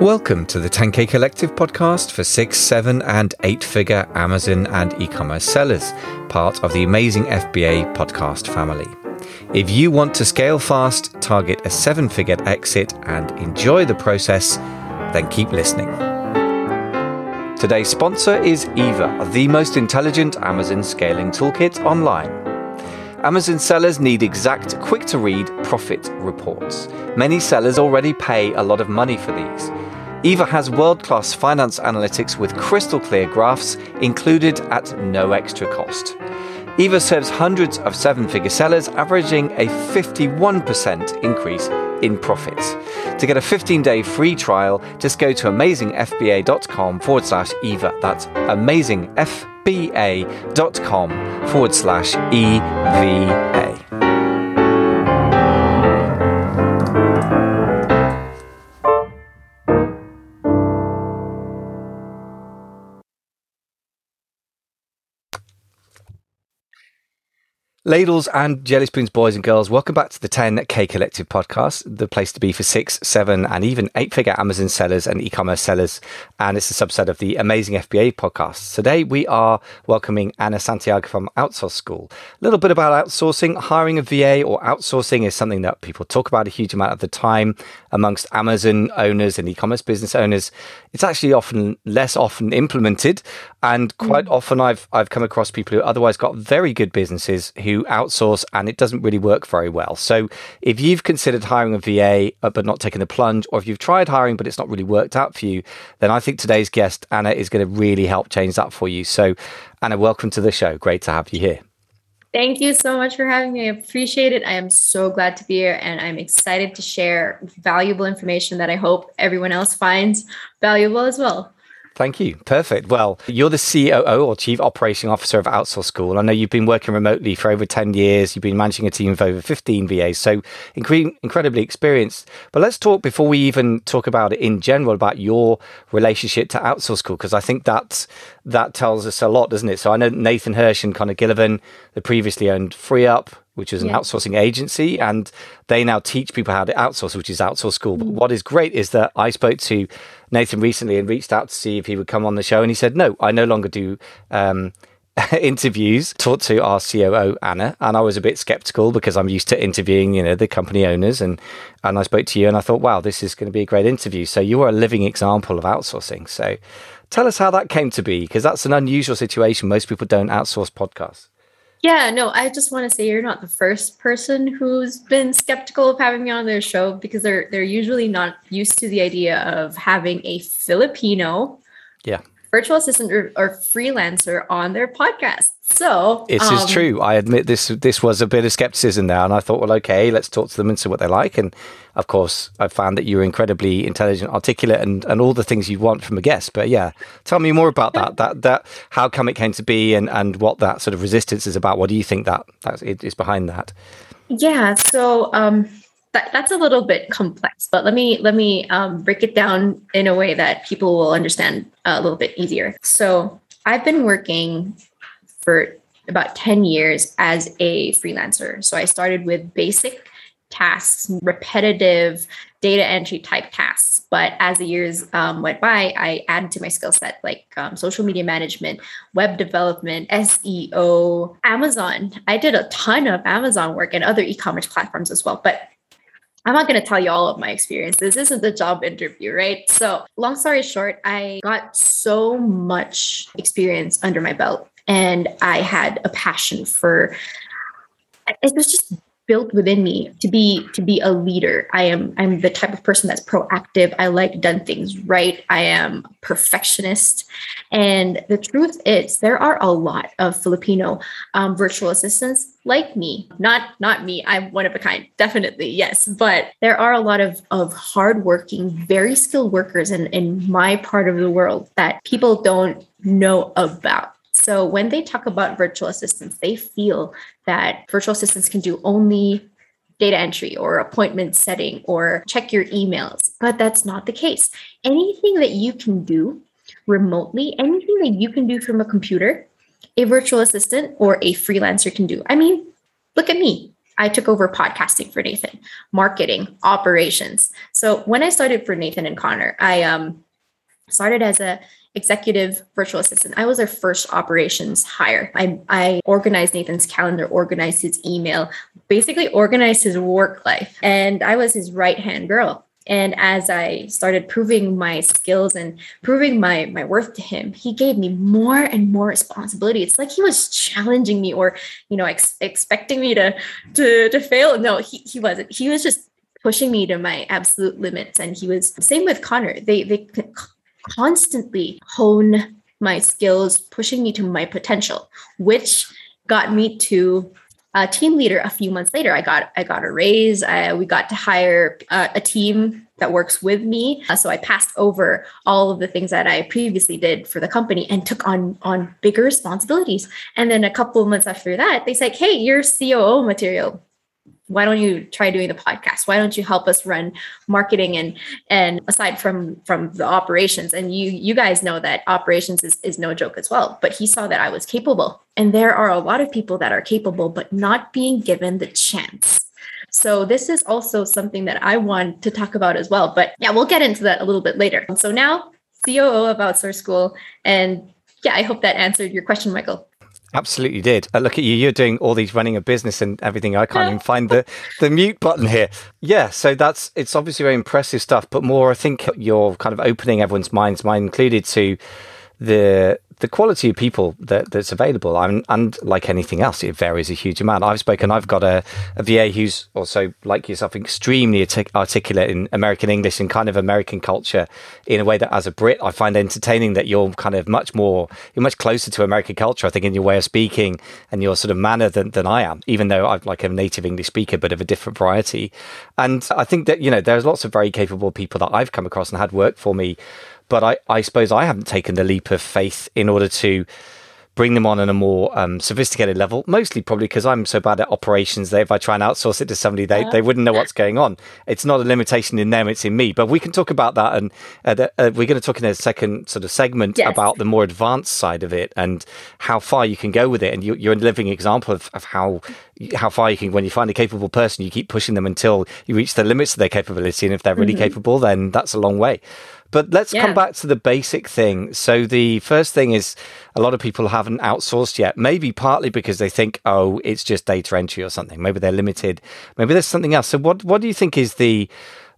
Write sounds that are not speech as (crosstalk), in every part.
Welcome to the 10K Collective podcast for six, seven, and eight figure Amazon and e commerce sellers, part of the amazing FBA podcast family. If you want to scale fast, target a seven figure exit, and enjoy the process, then keep listening. Today's sponsor is Eva, the most intelligent Amazon scaling toolkit online. Amazon sellers need exact, quick to read profit reports. Many sellers already pay a lot of money for these. Eva has world class finance analytics with crystal clear graphs included at no extra cost. Eva serves hundreds of seven figure sellers, averaging a 51% increase in profits. To get a 15 day free trial, just go to amazingfba.com forward slash Eva. That's amazingfba.com forward slash EVA. Ladles and jelly spoons, boys and girls, welcome back to the 10K Collective podcast, the place to be for six, seven, and even eight figure Amazon sellers and e commerce sellers. And it's a subset of the Amazing FBA podcast. Today, we are welcoming Ana Santiago from Outsource School. A little bit about outsourcing. Hiring a VA or outsourcing is something that people talk about a huge amount of the time amongst Amazon owners and e commerce business owners. It's actually often less often implemented. And quite mm. often, I've, I've come across people who otherwise got very good businesses who outsource and it doesn't really work very well. So if you've considered hiring a VA uh, but not taking the plunge, or if you've tried hiring but it's not really worked out for you, then I think today's guest, Anna, is going to really help change that for you. So, Anna, welcome to the show. Great to have you here. Thank you so much for having me. I appreciate it. I am so glad to be here and I'm excited to share valuable information that I hope everyone else finds valuable as well. Thank you. Perfect. Well, you're the COO or Chief Operating Officer of Outsource School. I know you've been working remotely for over 10 years. You've been managing a team of over 15 VAs, so incre- incredibly experienced. But let's talk before we even talk about it in general about your relationship to Outsource School, because I think that that tells us a lot, doesn't it? So I know Nathan Hirsch and Connor Gillivan, the previously owned FreeUp, which is an yeah. outsourcing agency, and they now teach people how to outsource, which is Outsource School. But mm. what is great is that I spoke to Nathan recently and reached out to see if he would come on the show, and he said, "No, I no longer do." Um, (laughs) interviews. Talked to our COO Anna. And I was a bit skeptical because I'm used to interviewing you know the company owners and and I spoke to you and I thought wow this is going to be a great interview. So you are a living example of outsourcing. So tell us how that came to be because that's an unusual situation. Most people don't outsource podcasts yeah, no, I just want to say you're not the first person who's been skeptical of having me on their show because they're they're usually not used to the idea of having a Filipino yeah virtual assistant or, or freelancer on their podcast. So it um, is true. I admit this. This was a bit of skepticism there, and I thought, well, okay, let's talk to them and see what they like. And of course, I found that you're incredibly intelligent, articulate, and, and all the things you want from a guest. But yeah, tell me more about that. That that how come it came to be, and and what that sort of resistance is about. What do you think that that is behind that? Yeah. So um, that, that's a little bit complex, but let me let me um, break it down in a way that people will understand a little bit easier. So I've been working for about 10 years as a freelancer. So I started with basic tasks, repetitive data entry type tasks. But as the years um, went by, I added to my skill set like um, social media management, web development, SEO, Amazon. I did a ton of Amazon work and other e commerce platforms as well. But I'm not going to tell you all of my experience. This isn't the job interview, right? So, long story short, I got so much experience under my belt and I had a passion for it was just built within me to be to be a leader. I am i'm the type of person that's proactive. I like done things right. I am perfectionist. And the truth is there are a lot of filipino um, virtual assistants like me. Not not me. I'm one of a kind definitely yes. But there are a lot of of hardworking very skilled workers in in my part of the world that people don't know about so when they talk about virtual assistants, they feel that virtual assistants can do only data entry or appointment setting or check your emails, but that's not the case. Anything that you can do remotely, anything that you can do from a computer, a virtual assistant or a freelancer can do. I mean, look at me. I took over podcasting for Nathan, marketing, operations. So when I started for Nathan and Connor, I um, started as a executive virtual assistant. I was their first operations hire. I, I organized Nathan's calendar, organized his email, basically organized his work life. And I was his right hand girl. And as I started proving my skills and proving my my worth to him, he gave me more and more responsibility. It's like he was challenging me or, you know, ex- expecting me to to to fail. No, he he wasn't. He was just pushing me to my absolute limits. And he was same with Connor. They they constantly hone my skills, pushing me to my potential, which got me to a team leader a few months later. I got I got a raise. I, we got to hire uh, a team that works with me. Uh, so I passed over all of the things that I previously did for the company and took on on bigger responsibilities. And then a couple of months after that, they said, "Hey, you're COO material why don't you try doing the podcast? Why don't you help us run marketing and and aside from from the operations? And you you guys know that operations is, is no joke as well but he saw that i was capable. And there are a lot of people that are capable but not being given the chance. So this is also something that i want to talk about as well but yeah we'll get into that a little bit later. So now coo of outsource school and yeah i hope that answered your question michael Absolutely did. Uh, look at you. You're doing all these running a business and everything. I can't even find the, the mute button here. Yeah. So that's, it's obviously very impressive stuff, but more, I think you're kind of opening everyone's minds, mine included, to the the quality of people that, that's available, I'm, and like anything else, it varies a huge amount. I've spoken, I've got a, a VA who's also, like yourself, extremely artic- articulate in American English and kind of American culture in a way that, as a Brit, I find entertaining that you're kind of much more, you're much closer to American culture, I think, in your way of speaking and your sort of manner than, than I am, even though I'm like a native English speaker, but of a different variety. And I think that, you know, there's lots of very capable people that I've come across and had work for me but I, I suppose I haven't taken the leap of faith in order to bring them on on a more um, sophisticated level. Mostly probably because I'm so bad at operations that if I try and outsource it to somebody, they, they wouldn't know what's going on. It's not a limitation in them; it's in me. But we can talk about that, and uh, the, uh, we're going to talk in a second sort of segment yes. about the more advanced side of it and how far you can go with it. And you, are a living example of, of how how far you can when you find a capable person, you keep pushing them until you reach the limits of their capability. And if they're really mm-hmm. capable, then that's a long way. But let's yeah. come back to the basic thing. So the first thing is a lot of people haven't outsourced yet, maybe partly because they think, oh, it's just data entry or something. Maybe they're limited. Maybe there's something else. So what what do you think is the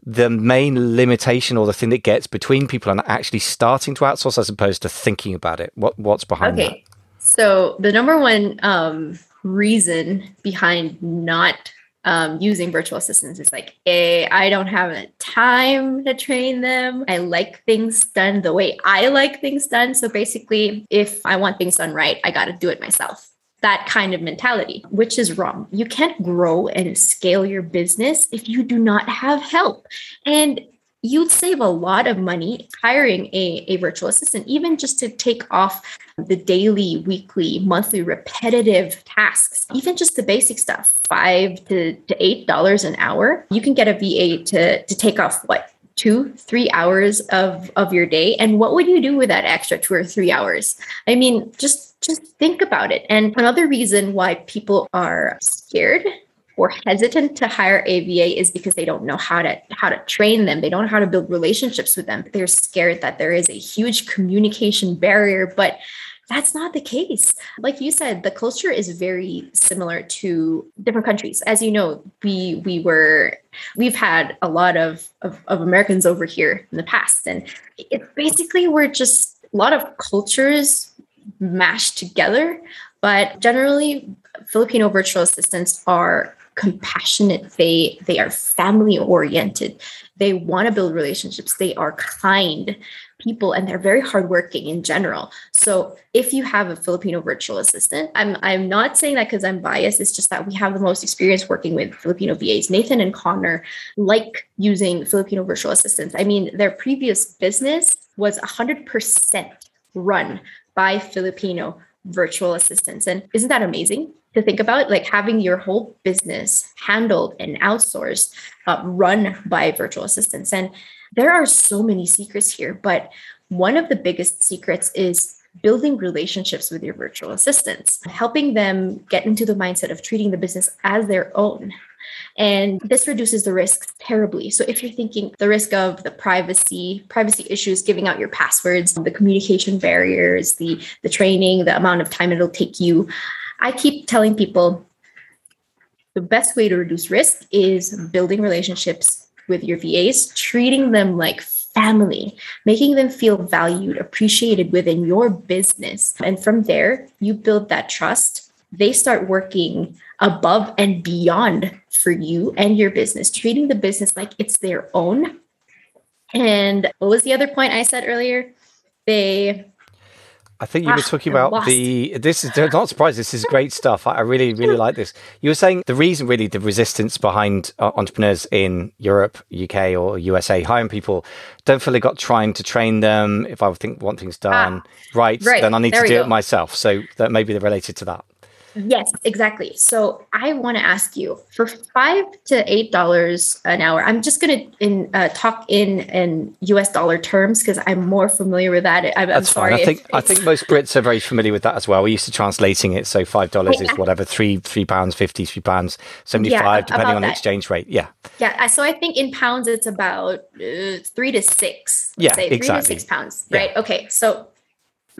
the main limitation or the thing that gets between people and actually starting to outsource as opposed to thinking about it? What what's behind okay. that? So the number one um, reason behind not um, using virtual assistants is like, A, I don't have time to train them. I like things done the way I like things done. So basically, if I want things done right, I got to do it myself. That kind of mentality, which is wrong. You can't grow and scale your business if you do not have help. And you'd save a lot of money hiring a, a virtual assistant, even just to take off the daily, weekly, monthly repetitive tasks, even just the basic stuff, five to, to eight dollars an hour. You can get a VA to, to take off what two three hours of of your day? And what would you do with that extra two or three hours? I mean just just think about it. And another reason why people are scared or hesitant to hire AVA is because they don't know how to how to train them. They don't know how to build relationships with them. They're scared that there is a huge communication barrier, but that's not the case. Like you said, the culture is very similar to different countries. As you know, we we were we've had a lot of, of, of Americans over here in the past. And it basically we're just a lot of cultures mashed together. But generally, Filipino virtual assistants are compassionate. They they are family oriented. They want to build relationships. They are kind people and they're very hardworking in general. So if you have a filipino virtual assistant i'm i'm not saying that because i'm biased. It's just that we have the most experience working with filipino vas nathan and connor like using filipino virtual assistants. I mean their previous business was 100% run by filipino virtual assistants. And isn't that amazing to think about like having your whole business handled and outsourced uh, run by virtual assistants and there are so many secrets here but one of the biggest secrets is building relationships with your virtual assistants, helping them get into the mindset of treating the business as their own. And this reduces the risks terribly. So if you're thinking the risk of the privacy, privacy issues, giving out your passwords, the communication barriers, the the training, the amount of time it'll take you, I keep telling people the best way to reduce risk is building relationships with your VAs, treating them like family, making them feel valued, appreciated within your business. And from there, you build that trust. They start working above and beyond for you and your business, treating the business like it's their own. And what was the other point I said earlier? They I think you were ah, talking about the. (laughs) This is not surprised. This is great stuff. I really, really like this. You were saying the reason, really, the resistance behind uh, entrepreneurs in Europe, UK, or USA hiring people don't feel they got trying to train them. If I think want things done ah, right, right, then I need there to do go. it myself. So that maybe they're related to that. Yes, exactly. So I want to ask you for five to eight dollars an hour. I'm just going to in uh, talk in in U.S. dollar terms because I'm more familiar with that. I'm, That's I'm fine. I think I think most Brits are very familiar with that as well. We're used to translating it. So five dollars is whatever three three pounds fifty, three pounds seventy five, yeah, depending on the exchange rate. Yeah. Yeah. So I think in pounds it's about uh, three to six. Yeah, say, exactly. Three to six pounds. Right. Yeah. Okay. So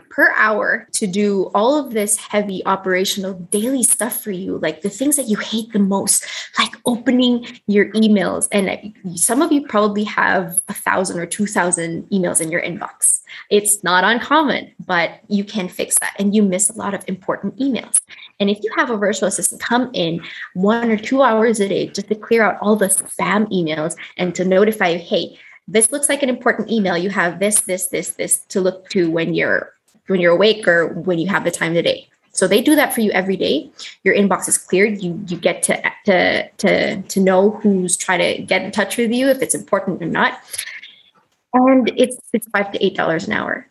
per hour to do all of this heavy operational daily stuff for you, like the things that you hate the most, like opening your emails. And some of you probably have a thousand or 2,000 emails in your inbox. It's not uncommon, but you can fix that. And you miss a lot of important emails. And if you have a virtual assistant come in one or two hours a day just to clear out all the spam emails and to notify you, hey, this looks like an important email. You have this, this, this, this to look to when you're when you're awake or when you have the time today. So they do that for you every day. Your inbox is cleared. You you get to to to to know who's trying to get in touch with you if it's important or not. And it's it's five to eight dollars an hour.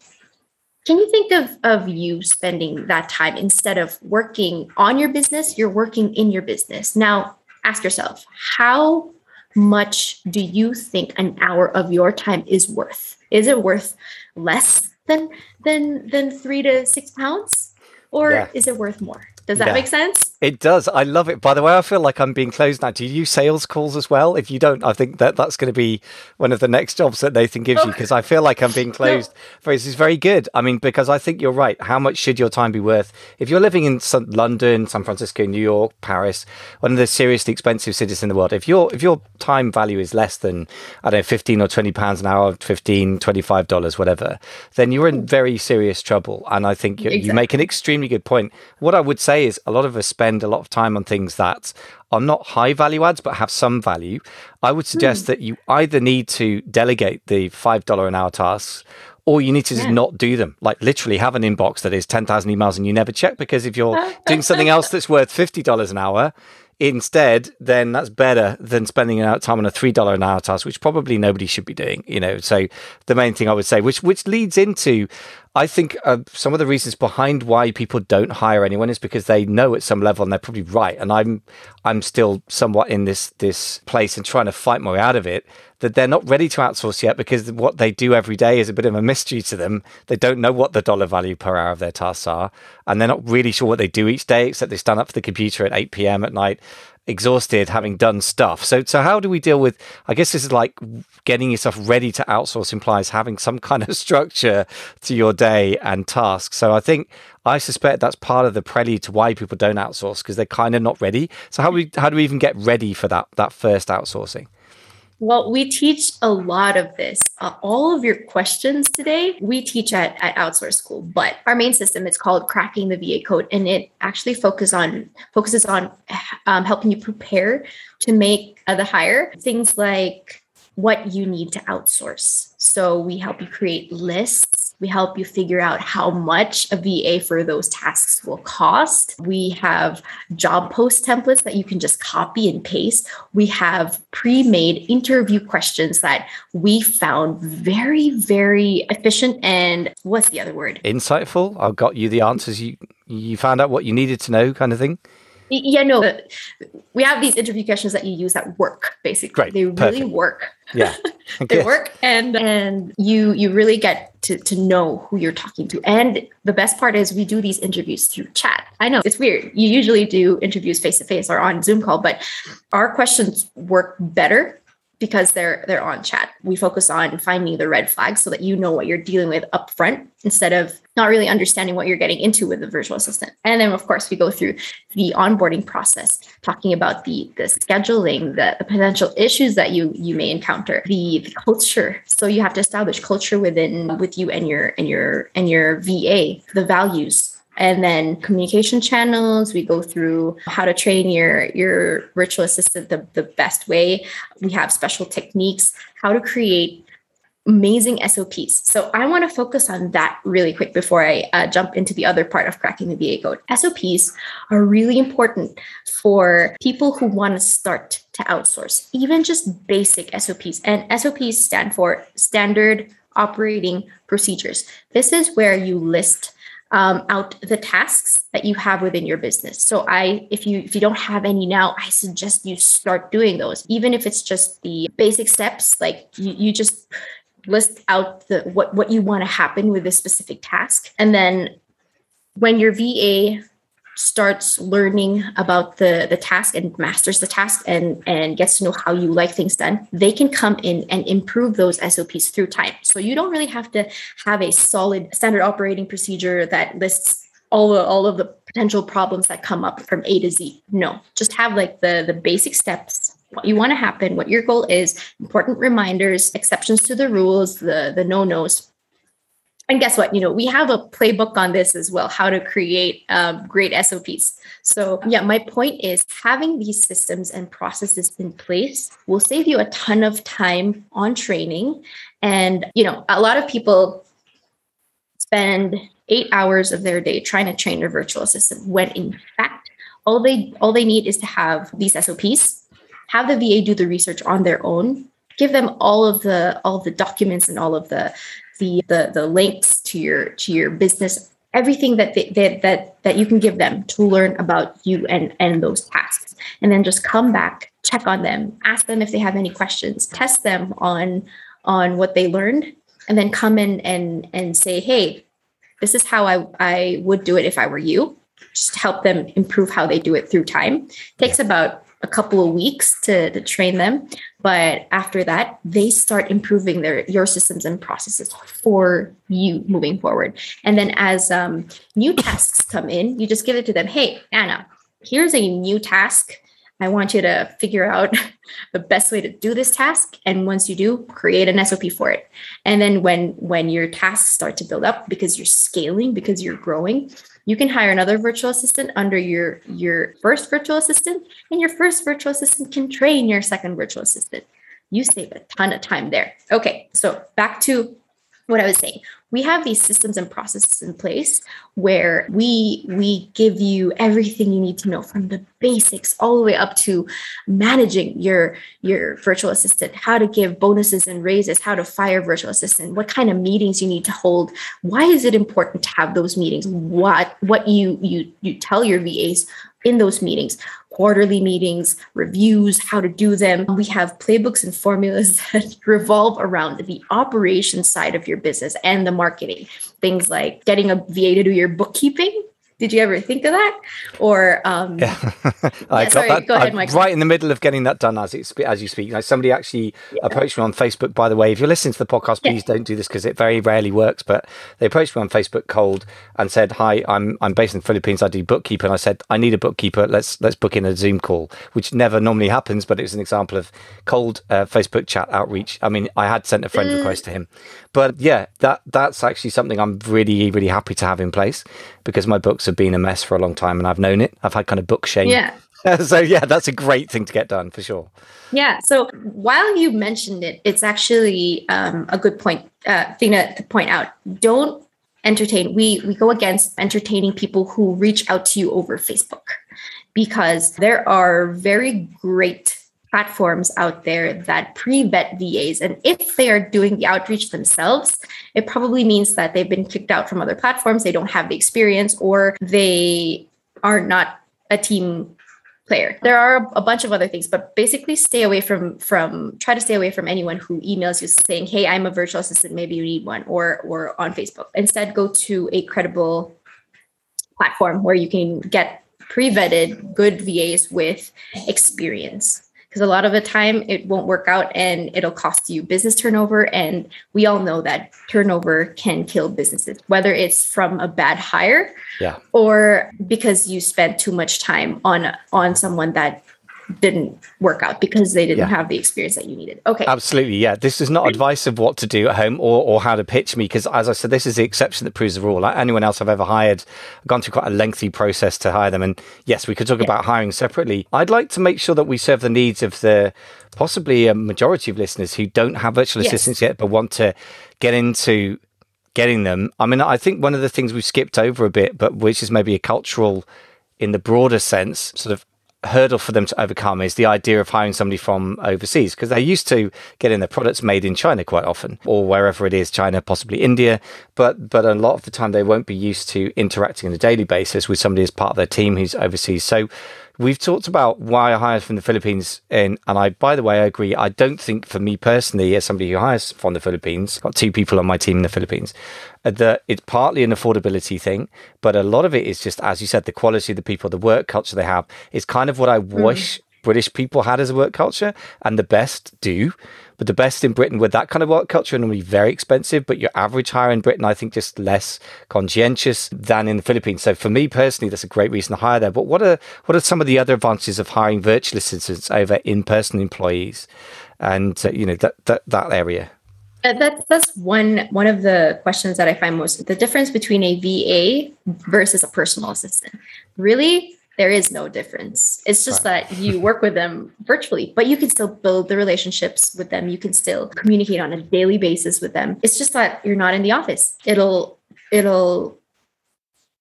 Can you think of of you spending that time instead of working on your business? You're working in your business. Now ask yourself how much do you think an hour of your time is worth? Is it worth less than than than three to six pounds, or yeah. is it worth more? Does that yeah. make sense? It does. I love it. By the way, I feel like I'm being closed now. Do you use sales calls as well? If you don't, I think that that's going to be one of the next jobs that Nathan gives you because I feel like I'm being (laughs) closed. no. This is very good. I mean, because I think you're right. How much should your time be worth? If you're living in London, San Francisco, New York, Paris, one of the seriously expensive cities in the world, if your if your time value is less than I don't know, 15 or 20 pounds an hour, 15, 25 dollars, whatever, then you're in very serious trouble. And I think you, exactly. you make an extremely good point. What I would say is a lot of us spend spend a lot of time on things that are not high value adds but have some value, I would suggest mm. that you either need to delegate the $5 an hour tasks or you need to just yeah. not do them. Like literally have an inbox that is 10,000 emails and you never check because if you're doing something else that's worth $50 an hour, instead, then that's better than spending out time on a three dollar an hour task, which probably nobody should be doing. You know, so the main thing I would say, which which leads into, I think uh, some of the reasons behind why people don't hire anyone is because they know at some level, and they're probably right. And I'm I'm still somewhat in this this place and trying to fight my way out of it that they're not ready to outsource yet because what they do every day is a bit of a mystery to them. They don't know what the dollar value per hour of their tasks are, and they're not really sure what they do each day, except they stand up for the computer at 8 p.m. at night, exhausted, having done stuff. So, so how do we deal with? I guess this is like getting yourself ready to outsource implies having some kind of (laughs) structure to your day and tasks. So, I think I suspect that's part of the prelude to why people don't outsource because they're kind of not ready. So, how we how do we even get ready for that that first outsourcing? Well, we teach a lot of this. Uh, all of your questions today, we teach at, at Outsource School, but our main system is called Cracking the VA Code, and it actually focus on focuses on um, helping you prepare to make uh, the hire. Things like what you need to outsource. So we help you create lists we help you figure out how much a VA for those tasks will cost. We have job post templates that you can just copy and paste. We have pre made interview questions that we found very, very efficient and what's the other word? Insightful. I've got you the answers you you found out what you needed to know kind of thing. Yeah, no, uh, we have these interview questions that you use that work basically. Great, they really work. Yeah, (laughs) they work, and and you you really get to to know who you're talking to. And the best part is we do these interviews through chat. I know it's weird. You usually do interviews face to face or on Zoom call, but our questions work better because they're they're on chat. We focus on finding the red flags so that you know what you're dealing with up front instead of not really understanding what you're getting into with the virtual assistant. And then of course we go through the onboarding process, talking about the the scheduling, the, the potential issues that you you may encounter, the, the culture. So you have to establish culture within with you and your and your and your VA, the values and then communication channels we go through how to train your your virtual assistant the, the best way we have special techniques how to create amazing sops so i want to focus on that really quick before i uh, jump into the other part of cracking the va code sops are really important for people who want to start to outsource even just basic sops and sops stand for standard operating procedures this is where you list um, out the tasks that you have within your business. So I, if you if you don't have any now, I suggest you start doing those. Even if it's just the basic steps, like you, you just list out the what what you want to happen with this specific task, and then when your VA starts learning about the the task and masters the task and and gets to know how you like things done they can come in and improve those sops through time. So you don't really have to have a solid standard operating procedure that lists all the, all of the potential problems that come up from a to z. No just have like the the basic steps what you want to happen what your goal is important reminders exceptions to the rules the the no nos and guess what? You know we have a playbook on this as well how to create um, great sops so yeah my point is having these systems and processes in place will save you a ton of time on training. And you know a lot of people spend eight hours of their day trying to train their virtual assistant when in fact all they all they need is to have these sops have the va do the research on their own give them all of the all of the documents and all of the the the, the links to your to your business everything that they, that that that you can give them to learn about you and and those tasks. And then just come back check on them ask them if they have any questions test them on on what they learned and then come in and and say hey this is how i i would do it if i were you. Just help them improve how they do it through time. Takes about a couple of weeks to, to train them. But after that they start improving their your systems and processes for you moving forward. And then as um, new tasks come in you just give it to them. Hey anna here's a new task. I want you to figure out (laughs) the best way to do this task. And once you do create an sop for it. And then when when your tasks start to build up because you're scaling because you're growing you can hire another virtual assistant under your your first virtual assistant and your first virtual assistant can train your second virtual assistant. You save a ton of time there. Okay so back to what i was saying we have these systems and processes in place where we we give you everything you need to know from the basics all the way up to managing your your virtual assistant how to give bonuses and raises how to fire virtual assistant what kind of meetings you need to hold. Why is it important to have those meetings? What what you you you tell your vas in those meetings quarterly meetings, reviews, how to do them. We have playbooks and formulas (laughs) that revolve around the operation side of your business and the marketing. Things like getting a VA to do your bookkeeping. Did you ever think of that? Or um, yeah, I yeah, got sorry, that. go ahead, Mike. right in the middle of getting that done as it, as you speak. Now, somebody actually approached me on Facebook. By the way, if you're listening to the podcast, Yeah. please don't do this because it very rarely works. But they approached me on Facebook cold and said, "Hi, I'm I'm based in the Philippines. I do bookkeeping." And I said, "I need a bookkeeper. Let's let's book in a Zoom call," which never normally happens, but it was an example of cold uh, Facebook chat outreach. I mean, I had sent a friend Mm. request to him, but yeah, that that's actually something I'm really really happy to have in place because my books have been a mess for a long time and I've known it. I've had kind of book shame. yeah. (laughs) so yeah, that's a great thing to get done for sure. Yeah. So while you mentioned it, it's actually um, a good point uh, thing to, to point out. Don't entertain. We we go against entertaining people who reach out to you over Facebook because there are very great platforms out there that pre-vet VAs. And if they are doing the outreach themselves, it probably means that they've been kicked out from other platforms. They don't have the experience or they are not a team player. There are a bunch of other things, but basically stay away from from try to stay away from anyone who emails you saying, "Hey, I'm a virtual assistant, maybe you need one," or or on Facebook. Instead, go to a credible platform where you can get pre-vetted good VAs with experience because a lot of the time it won't work out and it'll cost you business turnover and we all know that turnover can kill businesses whether it's from a bad hire yeah. or because you spent too much time on on someone that didn't work out because they didn't yeah. have the experience that you needed. Okay. Absolutely. Yeah. This is not advice of what to do at home or, or how to pitch me because, as I said, this is the exception that proves the rule. Like anyone else I've ever hired, I've gone through quite a lengthy process to hire them. And yes, we could talk yeah. about hiring separately. I'd like to make sure that we serve the needs of the possibly a majority of listeners who don't have virtual yes. assistants yet but want to get into getting them. I mean, I think one of the things we've skipped over a bit, but which is maybe a cultural in the broader sense, sort of hurdle for them to overcome is the idea of hiring somebody from overseas because they're used to getting their products made in China quite often or wherever it is China possibly India. But but a lot of the time they won't be used to interacting on a daily basis with somebody as part of their team who's overseas. So We've talked about why I hired from the Philippines, and and I, by the way, I agree. I don't think for me personally, as somebody who hires from the Philippines, got two people on my team in the Philippines, uh, that it's partly an affordability thing, but a lot of it is just, as you said, the quality of the people, the work culture they have is kind of what I mm. wish British people had as a work culture, and the best do. But the best in Britain with that kind of work culture are normally very expensive, but your average hire in Britain, I think, just less conscientious than in the Philippines. So for me personally, that's a great reason to hire there. But what are what are some of the other advantages of hiring virtual assistants over in-person employees, and uh, you know that that that area? Uh, that's that's one one of the questions that I find most the difference between a VA versus a personal assistant. Really, there is no difference. It's just right. that you work with them virtually, but you can still build the relationships with them. You can still communicate on a daily basis with them. It's just that you're not in the office. It'll it'll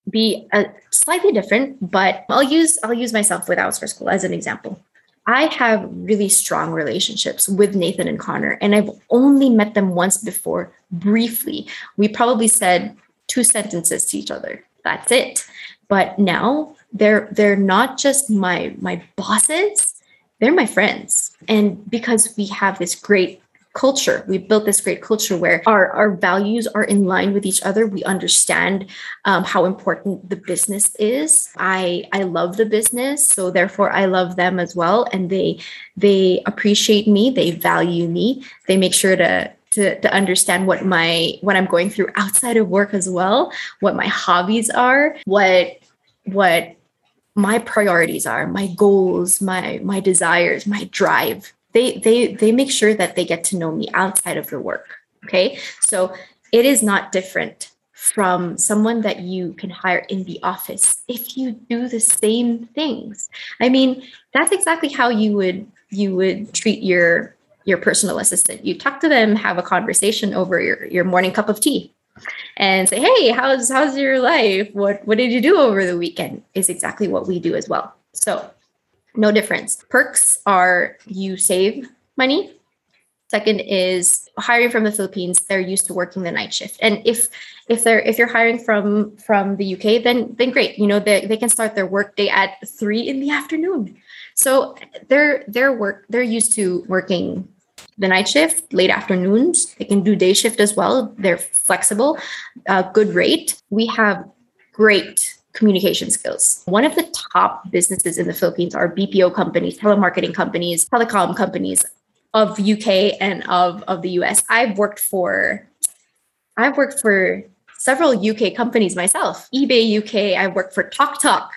be a slightly different, but I'll use I'll use myself with Outsource School as an example. I have really strong relationships with Nathan and Connor, and I've only met them once before, briefly. We probably said two sentences to each other. That's it. But now they're they're not just my my bosses they're my friends. And because we have this great culture we built this great culture where our, our values are in line with each other. We understand um, how important the business is. I i love the business so therefore i love them as well. And they they appreciate me they value me. They make sure to to, to understand what my what i'm going through outside of work as well what my hobbies are what what my priorities are my goals my my desires my drive. They they they make sure that they get to know me outside of their work okay? So it is not different from someone that you can hire in the office if you do the same things. I mean that's exactly how you would you would treat your your personal assistant. You talk to them have a conversation over your, your morning cup of tea and say, "Hey, how's how's your life? What what did you do over the weekend?" is exactly what we do as well. So, no difference. Perks are you save money. Second is hiring from the Philippines. They're used to working the night shift, and if if they're if you're hiring from from the UK, then then great. You know they they can start their work day at three in the afternoon. So they're they're work they're used to working the night shift, late afternoons. They can do day shift as well. They're flexible, uh, good rate. We have great communication skills. One of the top businesses in the Philippines are BPO companies, telemarketing companies, telecom companies of UK and of, of the US. I've worked for I've worked for several UK companies myself. eBay UK, I've worked for TalkTalk.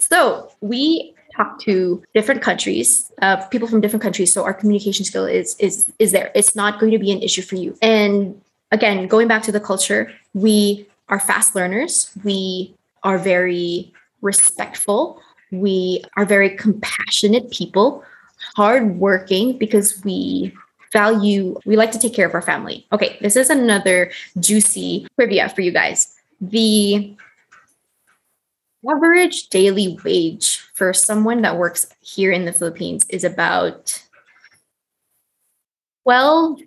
So we talk to different countries, uh, people from different countries. So our communication skill is is is there. It's not going to be an issue for you. And again, going back to the culture, we are fast learners. We are very respectful. We are very compassionate people, hardworking because we value, we like to take care of our family. Okay, this is another juicy trivia for you guys. The average daily wage for someone that works here in the Philippines is about 12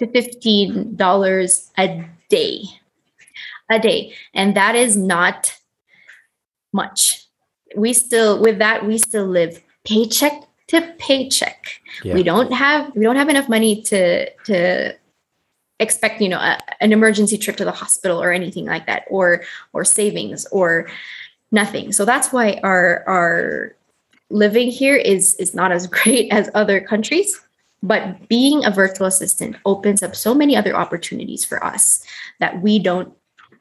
to 15 dollars a day a day and that is not much we still with that we still live paycheck to paycheck. Yeah. We don't have we don't have enough money to to expect you know a, an emergency trip to the hospital or anything like that or or savings or nothing. So that's why our our living here is is not as (laughs) great as other countries but being a virtual assistant opens up so many other opportunities for us that we don't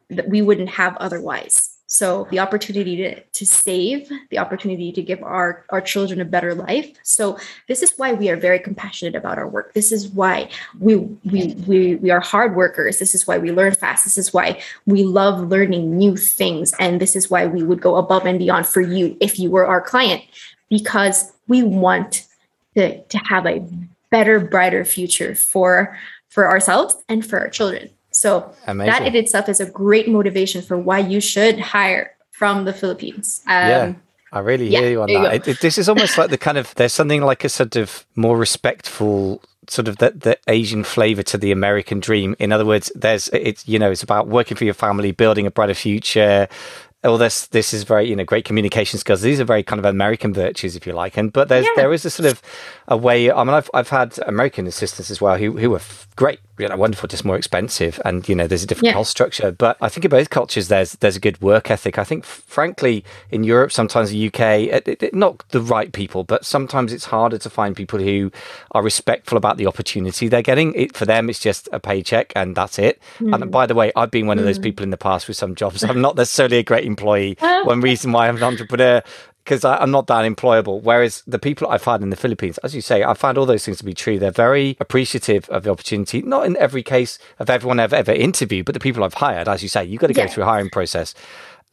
that we wouldn't have otherwise so the opportunity to, to save, the opportunity to give our, our children a better life. So this is why we are very compassionate about our work. This is why we we we, we are hard workers. This is why we learn fast. This is why we love learning new things. And this is why we would go above and beyond for you if you were our client, because we want to, to have a better, brighter future for for ourselves and for our children. So Amazing. that in itself is a great motivation for why you should hire from the Philippines. Um, yeah. I really yeah, hear you on that. You it, it, this is almost like the kind of there's something like a sort of more respectful sort of the, the Asian flavor to the American dream. In other words, there's it's you know it's about working for your family, building a brighter future, well, this this is very you know great communication skills. These are very kind of American virtues, if you like. And but there's yeah. there is a sort of a way. I mean, I've I've had American assistants as well who who are great, you know, wonderful, just more expensive, and you know, there's a different yeah. cost structure. But I think in both cultures, there's there's a good work ethic. I think, frankly, in Europe, sometimes the UK, it, it, not the right people, but sometimes it's harder to find people who are respectful about the opportunity they're getting. It, for them, it's just a paycheck, and that's it. Mm. And by the way, I've been one of those hmm. people in the past with some jobs. I'm not necessarily a great employee. (laughs) One reason why I'm an entrepreneur because I'm not that employable. Whereas the people I've had in the Philippines, as you say, I find all those things to be true. They're very appreciative of the opportunity. Not in every case of everyone I've ever interviewed, but the people I've hired, as you say, you've got to go through a hiring process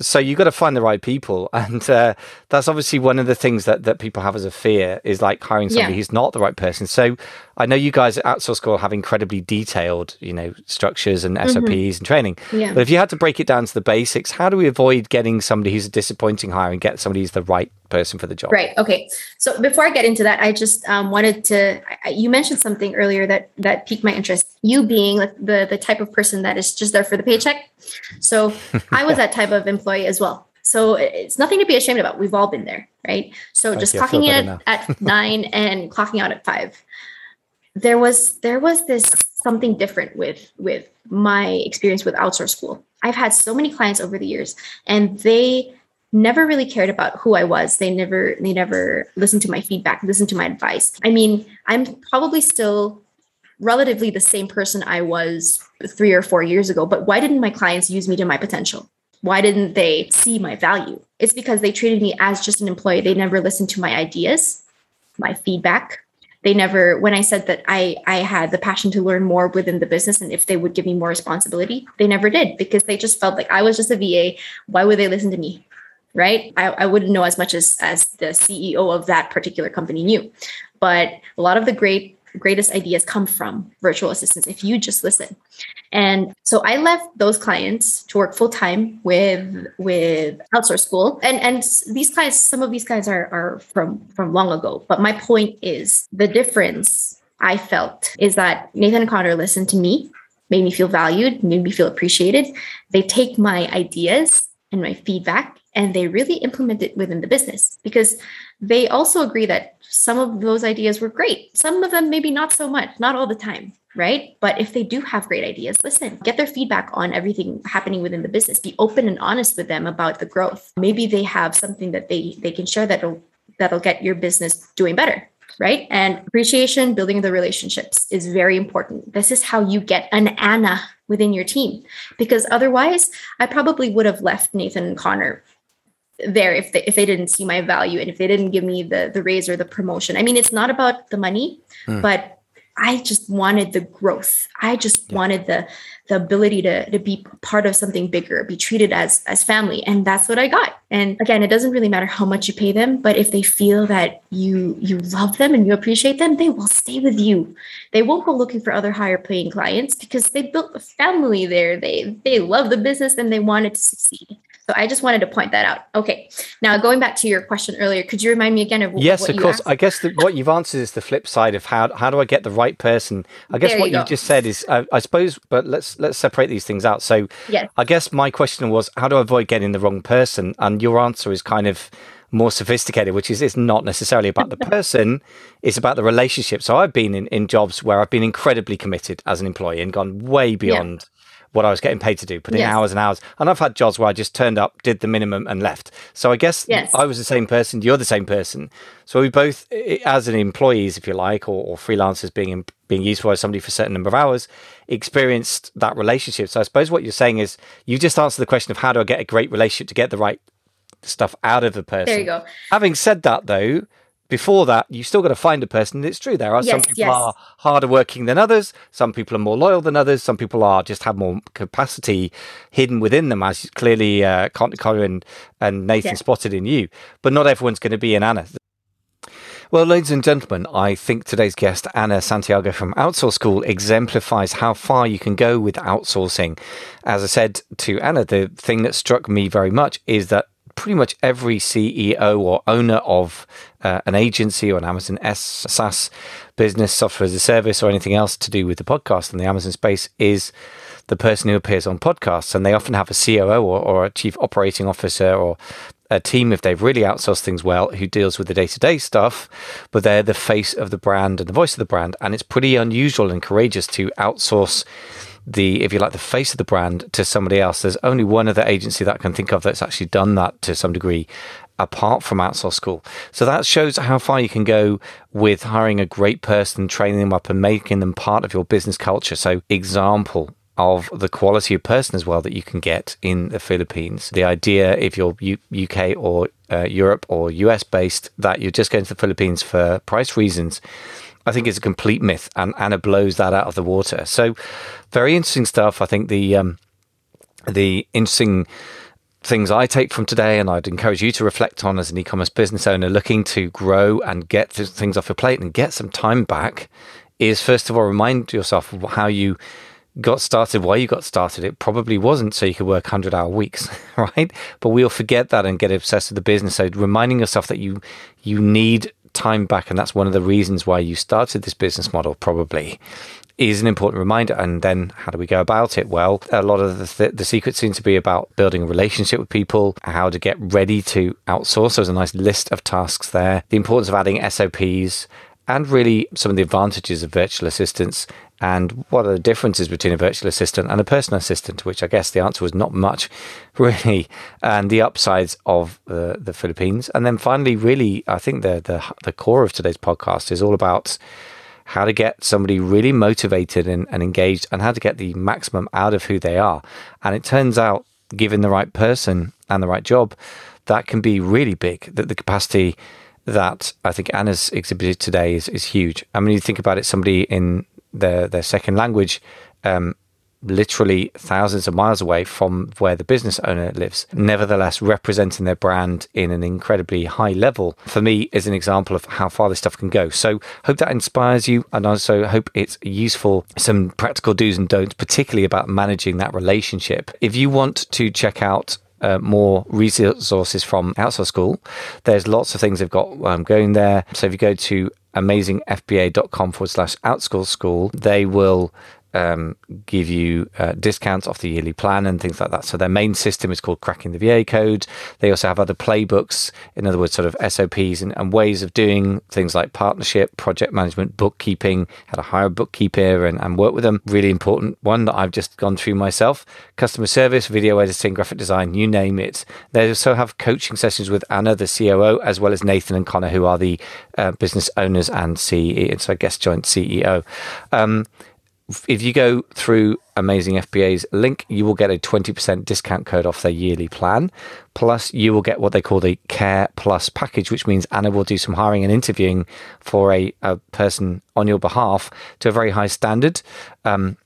so you've got to find the right people (laughs) and uh, that's obviously one of the things that, that people have as a fear is like hiring somebody yeah. who's not the right person so i know you guys at outsource school have incredibly detailed you know structures and sops mm-hmm. and training yeah. but if you had to break it down to the basics how do we avoid getting somebody who's a disappointing hire and get somebody who's the right person for the job right okay so before i get into that i just um, wanted to I, you mentioned something earlier that that piqued my interest you being like the the type of person that is just there for the paycheck so I was (laughs) that type of employee as well. So it's nothing to be ashamed about. We've all been there, right? So just clocking in at (laughs) nine and clocking out at five. There was there was this something different with with my experience with outsource school. I've had so many clients over the years, and they never really cared about who I was. They never they never listened to my feedback, listened to my advice. I mean, I'm probably still relatively the same person I was three or four years ago, but why didn't my clients use me to my potential? Why didn't they see my value? It's because they treated me as just an employee. They never listened to my ideas, my feedback. They never, when I said that I, I had the passion to learn more within the business and if they would give me more responsibility, they never did because they just felt like I was just a VA. Why would they listen to me? Right? I, I wouldn't know as much as, as the CEO of that particular company knew. But a lot of the great greatest ideas come from virtual assistants if you just listen. And so i left those clients to work full time with with outsource school. And and these clients some of these guys are are from from long ago. But my point is the difference i felt is that nathan and connor listened to me made me feel valued made me feel appreciated. They take my ideas and my feedback and they really implement it within the business because they also agree that some of those ideas were great. Some of them, maybe not so much, not all the time, right? But if they do have great ideas, listen, get their feedback on everything happening within the business. Be open and honest with them about the growth. Maybe they have something that they they can share that'll that'll get your business doing better right? And appreciation, building the relationships is very important. This is how you get an Anna within your team, because otherwise, I probably would have left Nathan and Connor there if they if they didn't see my value and if they didn't give me the the raise or the promotion. I mean, it's not about the money, mm. but I just wanted the growth. I just yeah. wanted the the ability to to be part of something bigger, be treated as as family, and that's what I got. And again, it doesn't really matter how much you pay them, but if they feel that you you love them and you appreciate them, they will stay with you. They won't go looking for other higher paying clients because they built a family there. They they love the business and they want it to succeed. So I just wanted to point that out. Okay. Now going back to your question earlier, could you remind me again of yes, of course. Asked? I guess the, what you've answered is the flip side of how how do I get the right person? I guess there what you, you just said is uh, I suppose, but let's let's separate these things out. So yes. I guess my question was how do I avoid getting the wrong person? And your answer is kind of more sophisticated, which is it's not necessarily about the person, it's about the relationship. So I've been in, in jobs where I've been incredibly committed as an employee and gone way beyond yeah what I was getting paid to do, putting yes. hours and hours. And I've had jobs where I just turned up, did the minimum, and left. So I guess yes. I was the same person. You're the same person. So we both, as an employees, if you like, or, or freelancers being being used by somebody for a certain number of hours, experienced that relationship. So I suppose what you're saying is you just answer the question of how do I get a great relationship to get the right stuff out of the person. There you go. Having said that, though, before that, you still got to find a person. It's true. There are yes, some people yes. are harder working than others. Some people are more loyal than others. Some people are just have more capacity hidden within them, as clearly uh, Connor and Nathan yeah. spotted in you. But not everyone's going to be an Anna. Well, ladies and gentlemen, I think today's guest, Anna Santiago from Outsource School, exemplifies how far you can go with outsourcing. As I said to Anna, the thing that struck me very much is that pretty much every CEO or owner of uh, an agency or an Amazon S SaaS business, software as a service, or anything else to do with the podcast in the Amazon space is the person who appears on podcasts. And they often have a COO or, or a chief operating officer or a team if they've really outsourced things well who deals with the day-to-day stuff but they're the face of the brand and the voice of the brand and it's pretty unusual and courageous to outsource the, if you like, the face of the brand to somebody else. There's only one other agency that I can think of that's actually done that to some degree apart from outsource school. So that shows how far you can go with hiring a great person, training them up and making them part of your business culture. So example of the quality of person as well that you can get in the Philippines. The idea, if you're U- UK or uh, Europe or US based, that you're just going to the Philippines for price reasons I think is a complete myth, and Anna blows that out of the water. So, very interesting stuff. I think the um, the interesting things I take from today, and I'd encourage you to reflect on as an e-commerce business owner looking to grow and get things off your plate and get some time back, is first of all remind yourself how you got started, why you got started. It probably wasn't so you could work 100 hour weeks, (laughs) right? But we'll forget that and get obsessed with the business. So reminding yourself that you you need time back, and that's one of the reasons why you started this business model, probably, is an important reminder. And then, how do we go about it? Well, a lot of the, th- the secret seems to be about building a relationship with people, how to get ready to outsource. There's a nice list of tasks there. The importance of adding SOPs, and really some of the advantages of virtual assistants and what are the differences between a virtual assistant and a personal assistant, which I guess the answer was not much, (laughs) really, and the upsides of the, the Philippines. And then finally, really, I think the, the, the core of today's podcast is all about how to get somebody really motivated and, and engaged and how to get the maximum out of who they are. And it turns out, given the right person and the right job, that can be really big, that the capacity that I think Anna's exhibited today is, is huge. I mean, you think about it, somebody in their their second language, um, literally thousands of miles away from where the business owner lives, nevertheless representing their brand in an incredibly high level, for me is an example of how far this stuff can go. So hope that inspires you and also hope it's useful, some practical do's and don'ts, particularly about managing that relationship. If you want to check out uh, more resources from Outsource School. There's lots of things they've got um, going there. So if you go to amazingfba.com forward slash outschool school, they will um, give you uh, discounts off the yearly plan and things like that. So their main system is called Cracking the VA Code. They also have other playbooks, in other words, sort of SOPs and, and ways of doing things like partnership, project management, bookkeeping, how to hire a bookkeeper and, and work with them. Really important one that I've just gone through myself. Customer service, video editing, graphic design, you name it. They also have coaching sessions with Anna, the COO, as well as Nathan and Connor, who are the uh, business owners and CEO, so I guess joint CEO. Um, if you go through Amazing FBA's link, you will get a 20% discount code off their yearly plan. Plus, you will get what they call the Care Plus package, which means Anna will do some hiring and interviewing for a, a person on your behalf to a very high standard. Um,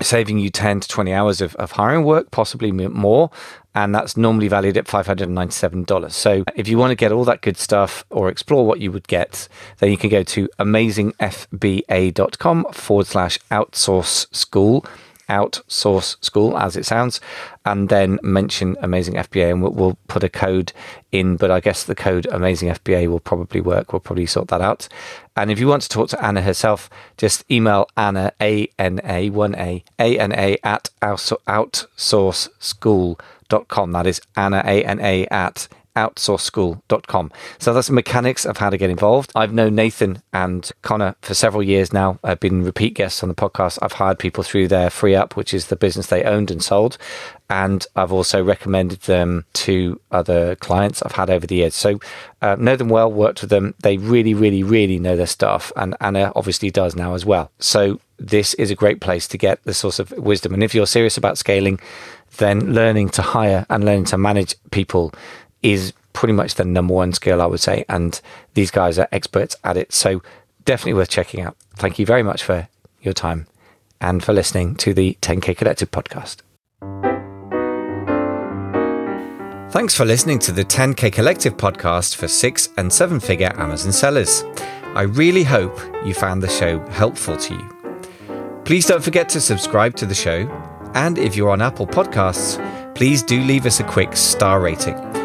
saving you 10 to 20 hours of, of hiring work, possibly more. And that's normally valued at $597. So if you want to get all that good stuff or explore what you would get, then you can go to amazingfba.com forward slash outsource school outsource school as it sounds and then mention amazing fba and we'll, we'll, put a code in but i guess the code amazing fba will probably work. We'll probably sort that out. And if you want to talk to anna herself just email anna a-n-a 1a a-n-a at outsource school.com that is anna a-n-a at outsourceschool.com. So that's the mechanics of how to get involved. I've known Nathan and Connor for several years now. I've been repeat guests on the podcast. I've hired people through their FreeeUp, which is the business they owned and sold. And I've also recommended them to other clients I've had over the years. So uh, know them well, worked with them. They really, really, really know their stuff. And Anna obviously does now as well. So this is a great place to get the source of wisdom. And if you're serious about scaling, then learning to hire and learning to manage people is pretty much the number one skill, I would say. And these guys are experts at it. So definitely worth checking out. Thank you very much for your time and for listening to the 10K Collective podcast. Thanks for listening to the 10K Collective podcast for six and seven figure Amazon sellers. I really hope you found the show helpful to you. Please don't forget to subscribe to the show. And if you're on Apple Podcasts, please do leave us a quick star rating.